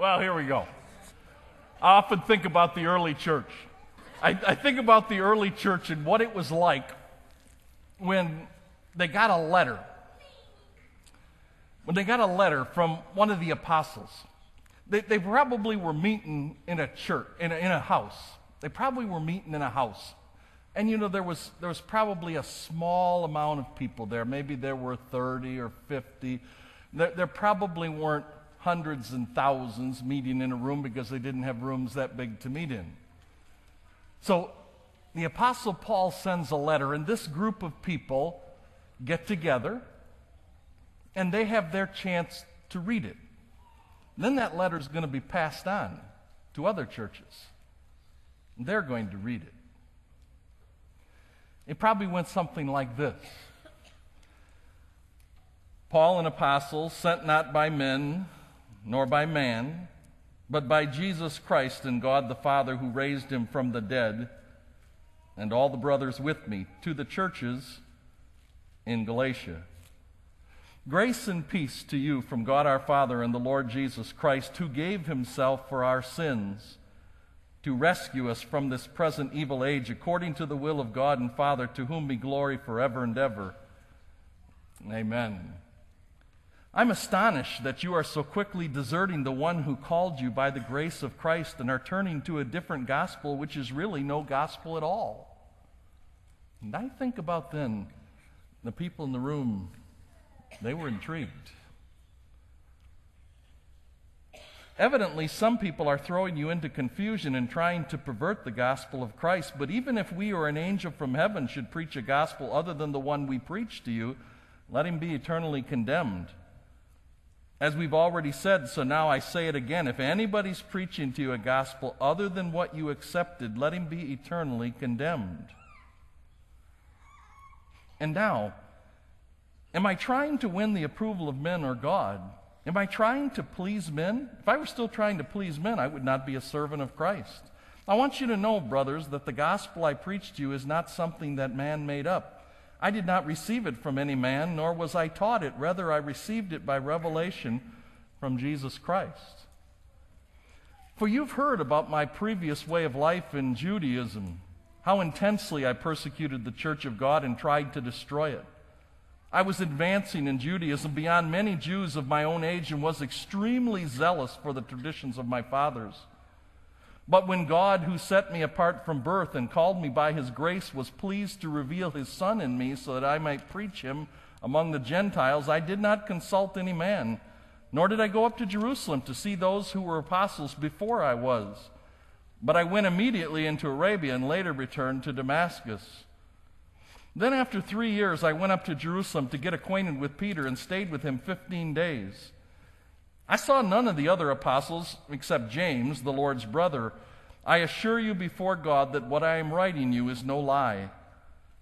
Well, here we go. I often think about the early church. I, I think about the early church and what it was like when they got a letter. When they got a letter from one of the apostles. They, they probably were meeting in a church, in a, in a house. They probably were meeting in a house. And you know, there was, there was probably a small amount of people there. Maybe there were 30 or 50. There, there probably weren't hundreds and thousands meeting in a room because they didn't have rooms that big to meet in. So the Apostle Paul sends a letter, and this group of people get together and they have their chance to read it. Then that letter is going to be passed on to other churches. And they're going to read it. It probably went something like this Paul, an apostle, sent not by men, nor by man, but by Jesus Christ and God the Father who raised him from the dead, and all the brothers with me, to the churches in Galatia. Grace and peace to you from God our Father and the Lord Jesus Christ, who gave himself for our sins to rescue us from this present evil age, according to the will of God and Father, to whom be glory forever and ever. Amen. I'm astonished that you are so quickly deserting the one who called you by the grace of Christ and are turning to a different gospel, which is really no gospel at all. And I think about then the people in the room, they were intrigued. Evidently, some people are throwing you into confusion and trying to pervert the gospel of Christ. But even if we or an angel from heaven should preach a gospel other than the one we preach to you, let him be eternally condemned. As we've already said, so now I say it again if anybody's preaching to you a gospel other than what you accepted, let him be eternally condemned. And now, am I trying to win the approval of men or God? Am I trying to please men? If I were still trying to please men, I would not be a servant of Christ. I want you to know, brothers, that the gospel I preached to you is not something that man made up. I did not receive it from any man, nor was I taught it. Rather, I received it by revelation from Jesus Christ. For you've heard about my previous way of life in Judaism, how intensely I persecuted the church of God and tried to destroy it. I was advancing in Judaism beyond many Jews of my own age and was extremely zealous for the traditions of my fathers. But when God, who set me apart from birth and called me by his grace, was pleased to reveal his Son in me so that I might preach him among the Gentiles, I did not consult any man, nor did I go up to Jerusalem to see those who were apostles before I was. But I went immediately into Arabia and later returned to Damascus. Then, after three years, I went up to Jerusalem to get acquainted with Peter and stayed with him 15 days. I saw none of the other apostles except James, the Lord's brother. I assure you before God that what I am writing you is no lie.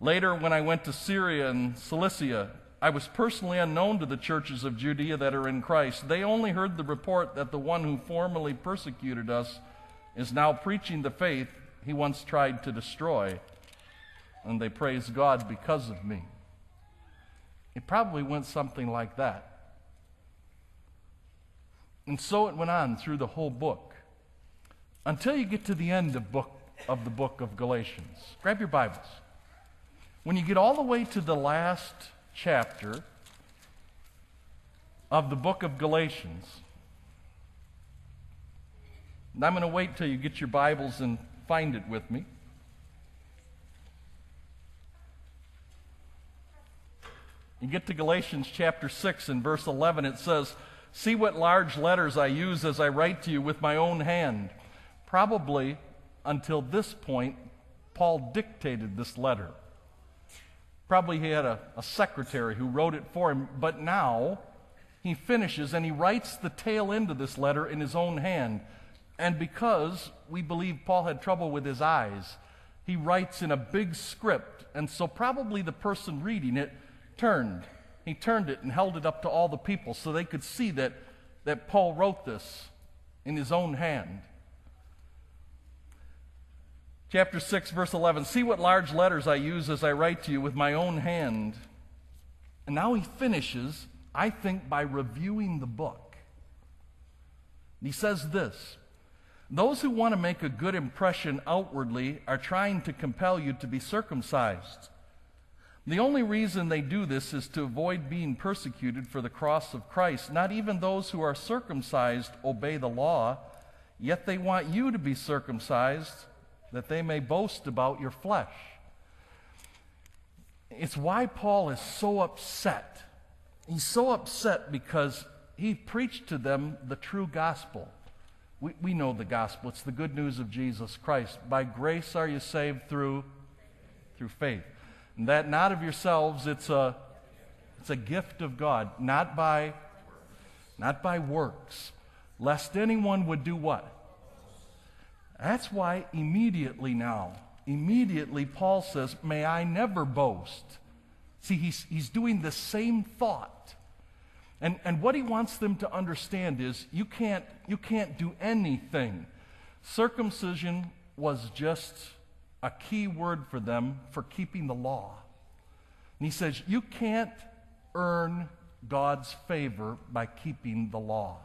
Later, when I went to Syria and Cilicia, I was personally unknown to the churches of Judea that are in Christ. They only heard the report that the one who formerly persecuted us is now preaching the faith he once tried to destroy. And they praise God because of me. It probably went something like that. And so it went on through the whole book until you get to the end of, book, of the book of Galatians. Grab your Bibles. When you get all the way to the last chapter of the book of Galatians, and I'm going to wait till you get your Bibles and find it with me. You get to Galatians chapter 6 and verse 11, it says, See what large letters I use as I write to you with my own hand. Probably until this point, Paul dictated this letter. Probably he had a, a, secretary who wrote it for him, but now he finishes and he writes the tail end of this letter in his own hand. And because we believe Paul had trouble with his eyes, he writes in a big script. And so probably the person reading it turned he turned it and held it up to all the people so they could see that, that Paul wrote this in his own hand. Chapter 6, verse 11 See what large letters I use as I write to you with my own hand. And now he finishes, I think, by reviewing the book. He says this Those who want to make a good impression outwardly are trying to compel you to be circumcised. The only reason they do this is to avoid being persecuted for the cross of Christ. Not even those who are circumcised obey the law, yet they want you to be circumcised that they may boast about your flesh. It's why Paul is so upset. He's so upset because he preached to them the true gospel. We, we know the gospel. It's the good news of Jesus Christ. By grace are you saved through, through faith. That not of yourselves, it's a, it's a gift of God, not by, not by works, lest anyone would do what? That's why immediately now, immediately Paul says, May I never boast. See, he's, he's doing the same thought. And, and what he wants them to understand is you can't, you can't do anything. Circumcision was just a key word for them for keeping the law. And he says, You can't earn God's favor by keeping the law.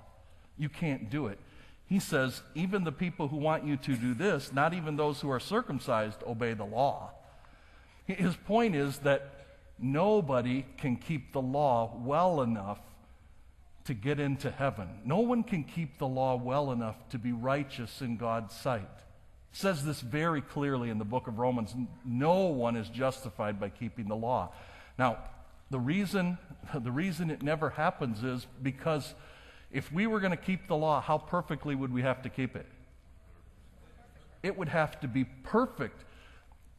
You can't do it. He says, Even the people who want you to do this, not even those who are circumcised, obey the law. His point is that nobody can keep the law well enough to get into heaven. No one can keep the law well enough to be righteous in God's sight. Says this very clearly in the book of Romans. No one is justified by keeping the law. Now, the reason, the reason it never happens is because if we were going to keep the law, how perfectly would we have to keep it? It would have to be perfect.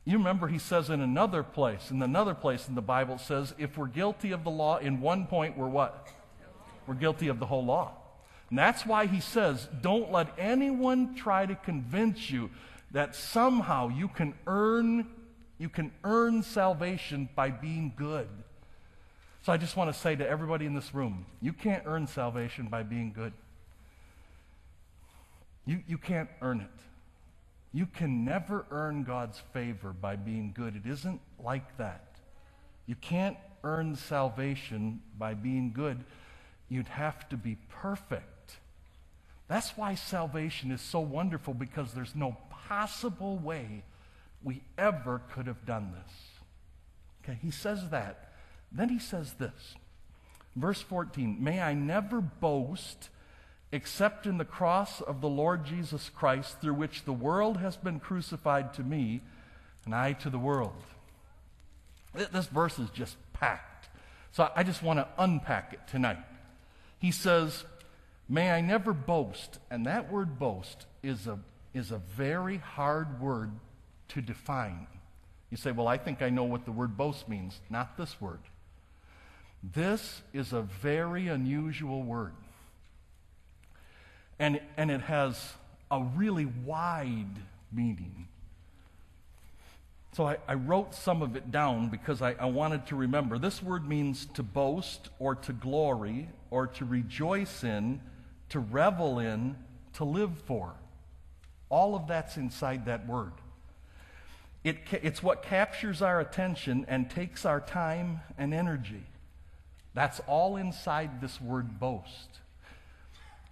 You remember he says in another place, in another place in the Bible, says, if we're guilty of the law in one point, we're what? We're guilty of the whole law. And that's why he says, don't let anyone try to convince you that somehow you can earn you can earn salvation by being good. So I just want to say to everybody in this room, you can't earn salvation by being good. You, you can't earn it. You can never earn God's favor by being good. It isn't like that. You can't earn salvation by being good. You'd have to be perfect. That's why salvation is so wonderful because there's no possible way we ever could have done this. Okay, he says that. Then he says this. Verse 14 May I never boast except in the cross of the Lord Jesus Christ, through which the world has been crucified to me, and I to the world. This verse is just packed. So I just want to unpack it tonight. He says, May I never boast. And that word boast is a, is a very hard word to define. You say, Well, I think I know what the word boast means. Not this word. This is a very unusual word. And, and it has a really wide meaning. So I, I, wrote some of it down because I, I wanted to remember. This word means to boast or to glory or to rejoice in, to revel in, to live for. All of that's inside that word. It, it's what captures our attention and takes our time and energy. That's all inside this word boast.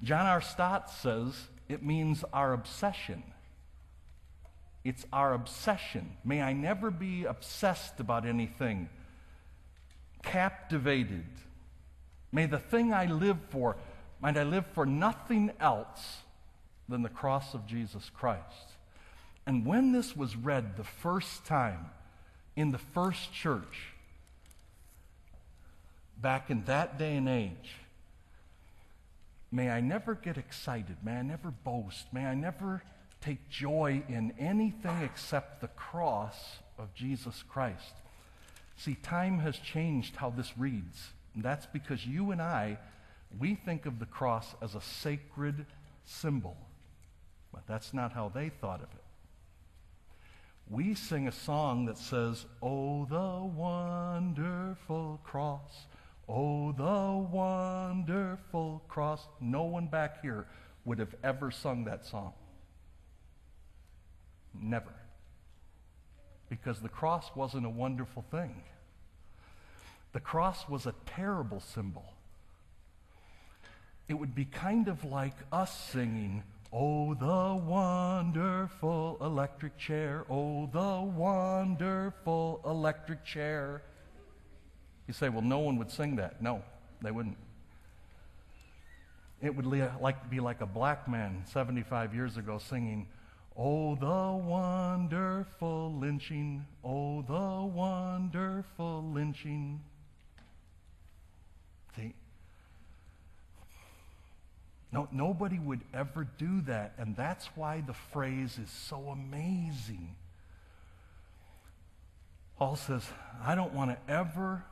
John R. Stott says it means our obsession. It's our obsession. May I never be obsessed about anything, captivated. May the thing I live for, might I live for nothing else than the cross of Jesus Christ. And when this was read the first time in the first church, back in that day and age, may I never get excited. May I never boast. May I never take joy in anything except the cross of Jesus Christ. See, time has changed how this reads. And that's because you and I, we think of the cross as a sacred symbol. But that's not how they thought of it. We sing a song that says, Oh, the wonderful cross. Oh, the wonderful cross. No one back here would have ever sung that song. Never. Because the cross wasn't a wonderful thing. The cross was a terrible symbol. It would be kind of like us singing, Oh, the wonderful electric chair, oh, the wonderful electric chair. You say, well, no one would sing that. No, they wouldn't. It would be like a black man 75 years ago singing, Oh, the wonderful lynching, oh, the wonderful lynching. See? No, nobody would ever do that, and that's why the phrase is so amazing. Paul says, I don't want to ever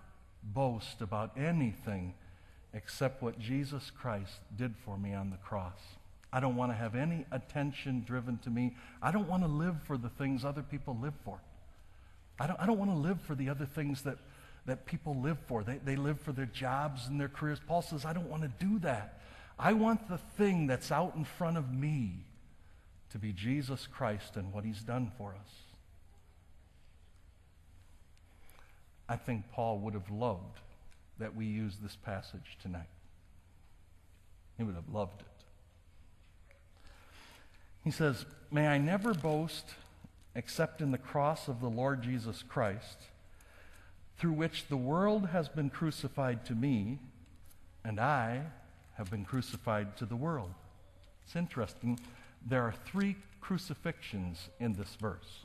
boast about anything except what Jesus Christ did for me on the cross. I don't want to have any attention driven to me. I don't want to live for the things other people live for. I don't, I don't want to live for the other things that, that people live for. They, they live for their jobs and their careers. Paul says, I don't want to do that. I want the thing that's out in front of me to be Jesus Christ and what he's done for us. I think Paul would have loved that we use this passage tonight. He would have loved it. He says, May I never boast except in the cross of the Lord Jesus Christ, through which the world has been crucified to me, and I have been crucified to the world. It's interesting. There are three crucifixions in this verse.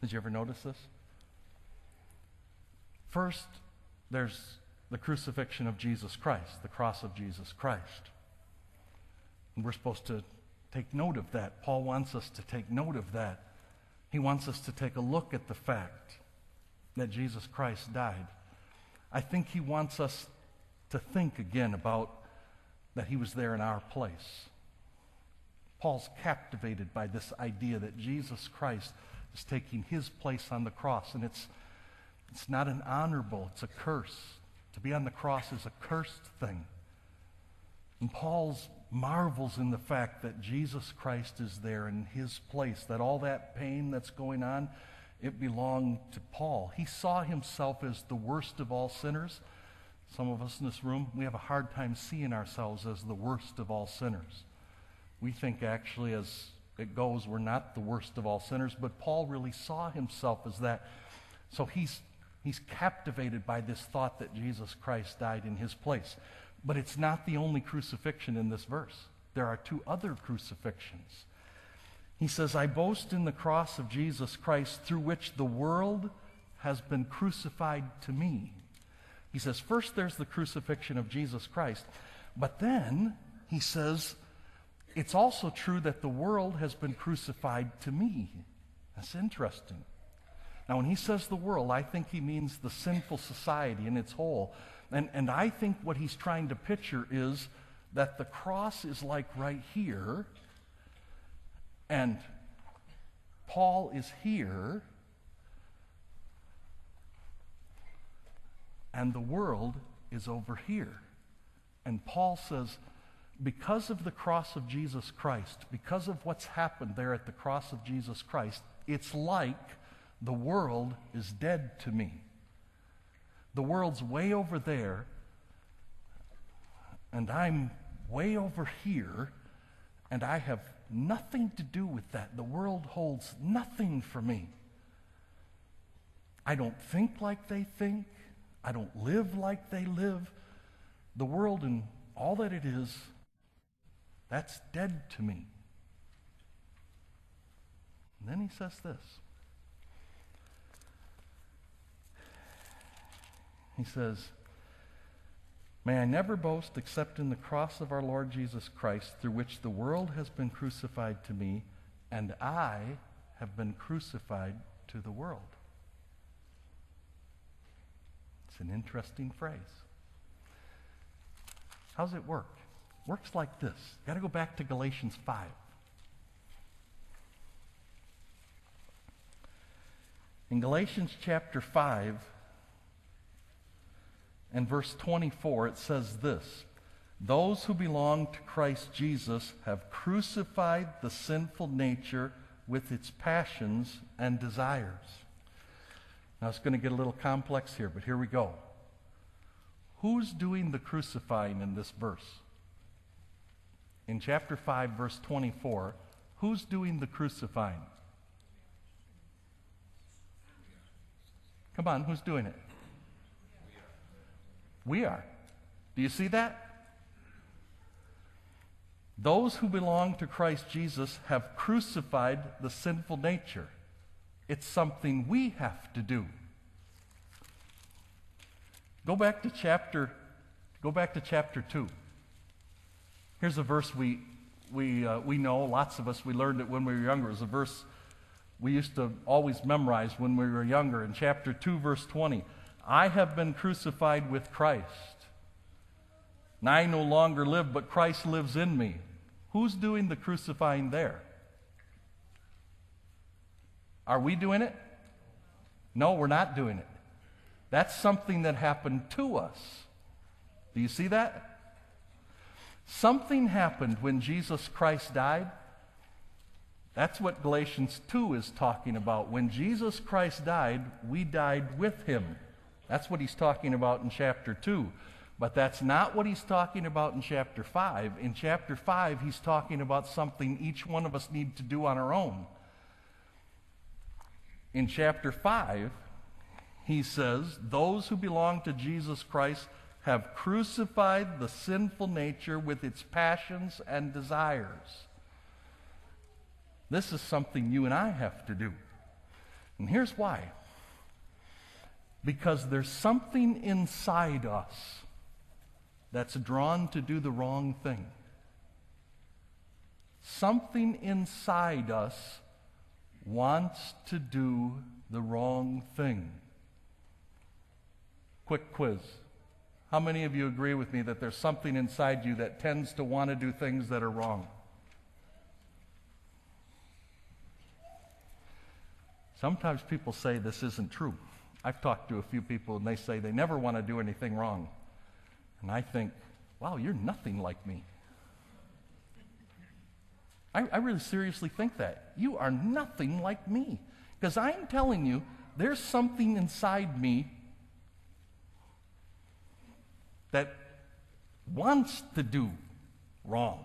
Did you ever notice this? First, there's the crucifixion of Jesus Christ, the cross of Jesus Christ. And we're supposed to take note of that. Paul wants us to take note of that. He wants us to take a look at the fact that Jesus Christ died. I think he wants us to think again about that he was there in our place. Paul's captivated by this idea that Jesus Christ is taking his place on the cross, and it's, it's not an honorable, it's a curse. To be on the cross is a cursed thing. And Paul's marvels in the fact that Jesus Christ is there in his place, that all that pain that's going on, it belonged to Paul. He saw himself as the worst of all sinners. Some of us in this room, we have a hard time seeing ourselves as the worst of all sinners. We think actually, as it goes, we're not the worst of all sinners, but Paul really saw himself as that. So he's, he's captivated by this thought that Jesus Christ died in his place. But it's not the only crucifixion in this verse. There are two other crucifixions. He says, I boast in the cross of Jesus Christ through which the world has been crucified to me. He says, first there's the crucifixion of Jesus Christ, but then he says, it's also true that the world has been crucified to me. That's interesting. Now, when he says the world, I think he means the sinful society in its whole. And, and I think what he's trying to picture is that the cross is like right here, and Paul is here, and the world is over here. And Paul says, because of the cross of Jesus Christ, because of what's happened there at the cross of Jesus Christ, it's like the world is dead to me. The world's way over there, and I'm way over here, and I have nothing to do with that. The world holds nothing for me. I don't think like they think. I don't live like they live. The world and all that it is, that's dead to me. And then he says this He says, May I never boast except in the cross of our Lord Jesus Christ, through which the world has been crucified to me, and I have been crucified to the world. It's an interesting phrase. How's it work? Works like this. Got to go back to Galatians 5. In Galatians chapter 5, and verse 24, it says this Those who belong to Christ Jesus have crucified the sinful nature with its passions and desires. Now it's going to get a little complex here, but here we go. Who's doing the crucifying in this verse? in chapter 5, verse 24, who's doing the crucifying? Come on, who's doing it? We are. Do you see that? Those who belong to Christ Jesus have crucified the sinful nature. It's something we have to do. Go back to chapter go back to chapter 2. Here's a verse we we uh, we know lots of us we learned it when we were younger. It's a verse we used to always memorize when we were younger in chapter 2 verse 20. I have been crucified with Christ. And I no longer live, but Christ lives in me. Who's doing the crucifying there? Are we doing it? No, we're not doing it. That's something that happened to us. Do you see that? Something happened when Jesus Christ died. That's what Galatians 2 is talking about. When Jesus Christ died, we died with him. That's what he's talking about in chapter 2. But that's not what he's talking about in chapter 5. In chapter 5, he's talking about something each one of us need to do on our own in chapter 5, he says, Those who belong to Jesus Christ have crucified the sinful nature with its passions and desires. This is something you and I have to do. And here's why because there's something inside us that's drawn to do the wrong thing. Something inside us wants to do the wrong thing. Quick quiz. How many of you agree with me that there's something inside you that tends to want to do things that are wrong? Sometimes people say this isn't true. I've talked to a few people and they say they never want to do anything wrong. And I think, wow, you're nothing like me. I, I really seriously think that. You are nothing like me. Because I'm telling you, there's something inside me that wants to do wrong.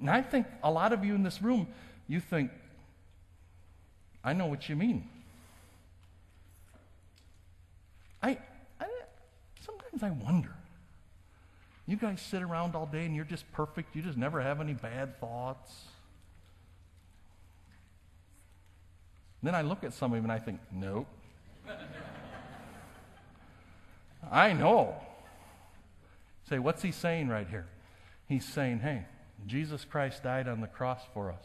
And I think a lot of you in this room, you think, I know what you mean. I, I sometimes I wonder you guys sit around all day and you're just perfect. You just never have any bad thoughts. then I look at some of you and I think, nope. I know. Say, what's he saying right here? He's saying, hey, Jesus Christ died on the cross for us.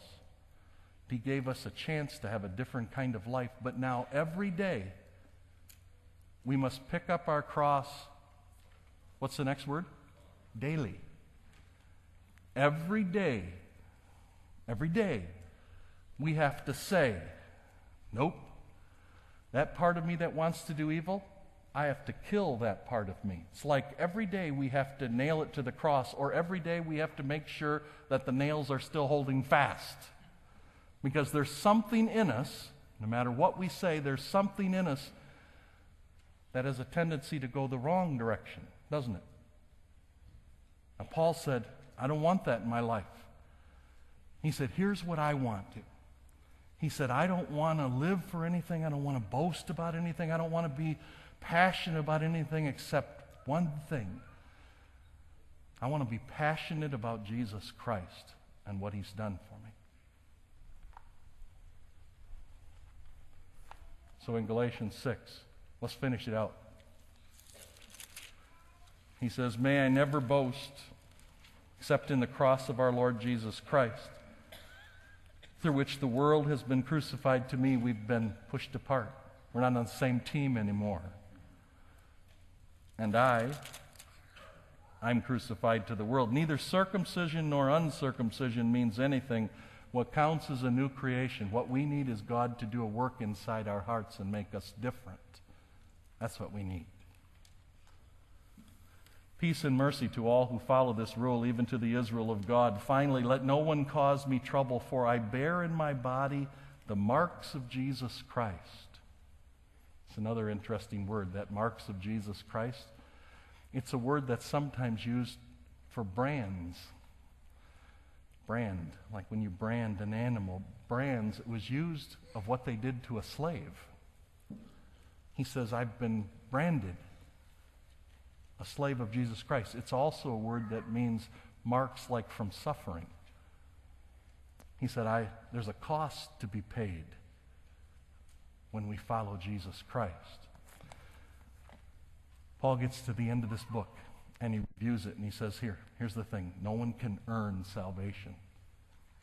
He gave us a chance to have a different kind of life. But now, every day, we must pick up our cross. What's the next word? Daily. Every day, every day, we have to say, Nope, that part of me that wants to do evil, I have to kill that part of me. It's like every day we have to nail it to the cross, or every day we have to make sure that the nails are still holding fast. Because there's something in us, no matter what we say, there's something in us that has a tendency to go the wrong direction, doesn't it? Paul said, I don't want that in my life. He said, Here's what I want to. He said, I don't want to live for anything. I don't want to boast about anything. I don't want to be passionate about anything except one thing. I want to be passionate about Jesus Christ and what he's done for me. So in Galatians 6, let's finish it out. He says, May I never boast except in the cross of our Lord Jesus Christ, through which the world has been crucified to me. We've been pushed apart. We're not on the same team anymore. And I, I'm crucified to the world. Neither circumcision nor uncircumcision means anything. What counts is a new creation. What we need is God to do a work inside our hearts and make us different. That's what we need. Peace and mercy to all who follow this rule, even to the Israel of God. Finally, let no one cause me trouble, for I bear in my body the marks of Jesus Christ. It's another interesting word, that marks of Jesus Christ. It's a word that's sometimes used for brands. Brand, like when you brand an animal, brands, it was used of what they did to a slave. He says, I've been branded a slave of Jesus Christ. It's also a word that means marks like from suffering. He said, I, There's a cost to be paid when we follow Jesus Christ. Paul gets to the end of this book and he reviews it and he says, Here, here's the thing no one can earn salvation.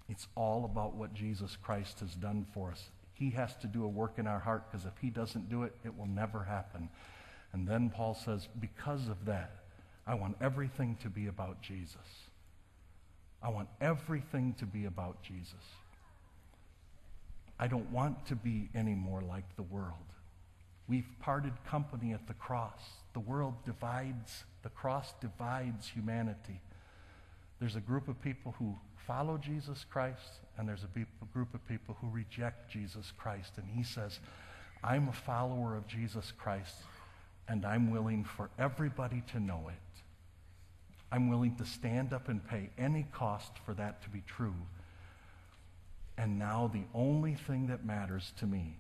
It's all about what Jesus Christ has done for us. He has to do a work in our heart because if he doesn't do it, it will never happen. And then Paul says, Because of that, I want everything to be about Jesus. I want everything to be about Jesus. I don't want to be any more like the world. We've parted company at the cross. The world divides, the cross divides humanity. There's a group of people who follow Jesus Christ, and there's a group of people who reject Jesus Christ. And he says, I'm a follower of Jesus Christ, and I'm willing for everybody to know it. I'm willing to stand up and pay any cost for that to be true. And now the only thing that matters to me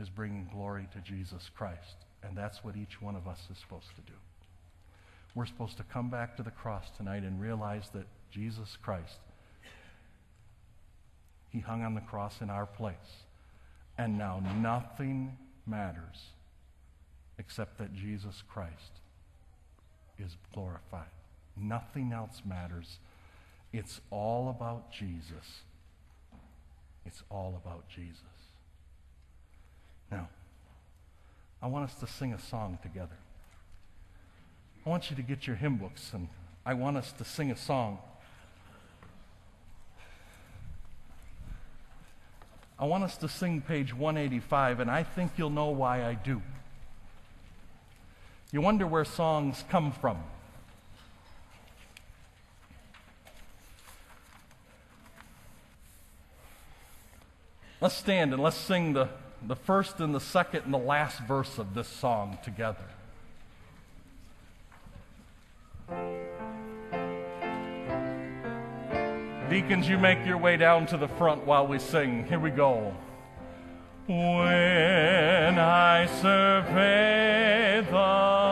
is bringing glory to Jesus Christ. And that's what each one of us is supposed to do. We're supposed to come back to the cross tonight and realize that Jesus Christ, He hung on the cross in our place. And now nothing matters except that Jesus Christ is glorified. Nothing else matters. It's all about Jesus. It's all about Jesus. Now, I want us to sing a song together. I want you to get your hymn books and I want us to sing a song. I want us to sing page 185, and I think you'll know why I do. You wonder where songs come from. Let's stand and let's sing the, the first and the second and the last verse of this song together. Deacons, you make your way down to the front while we sing. Here we go. When I survey the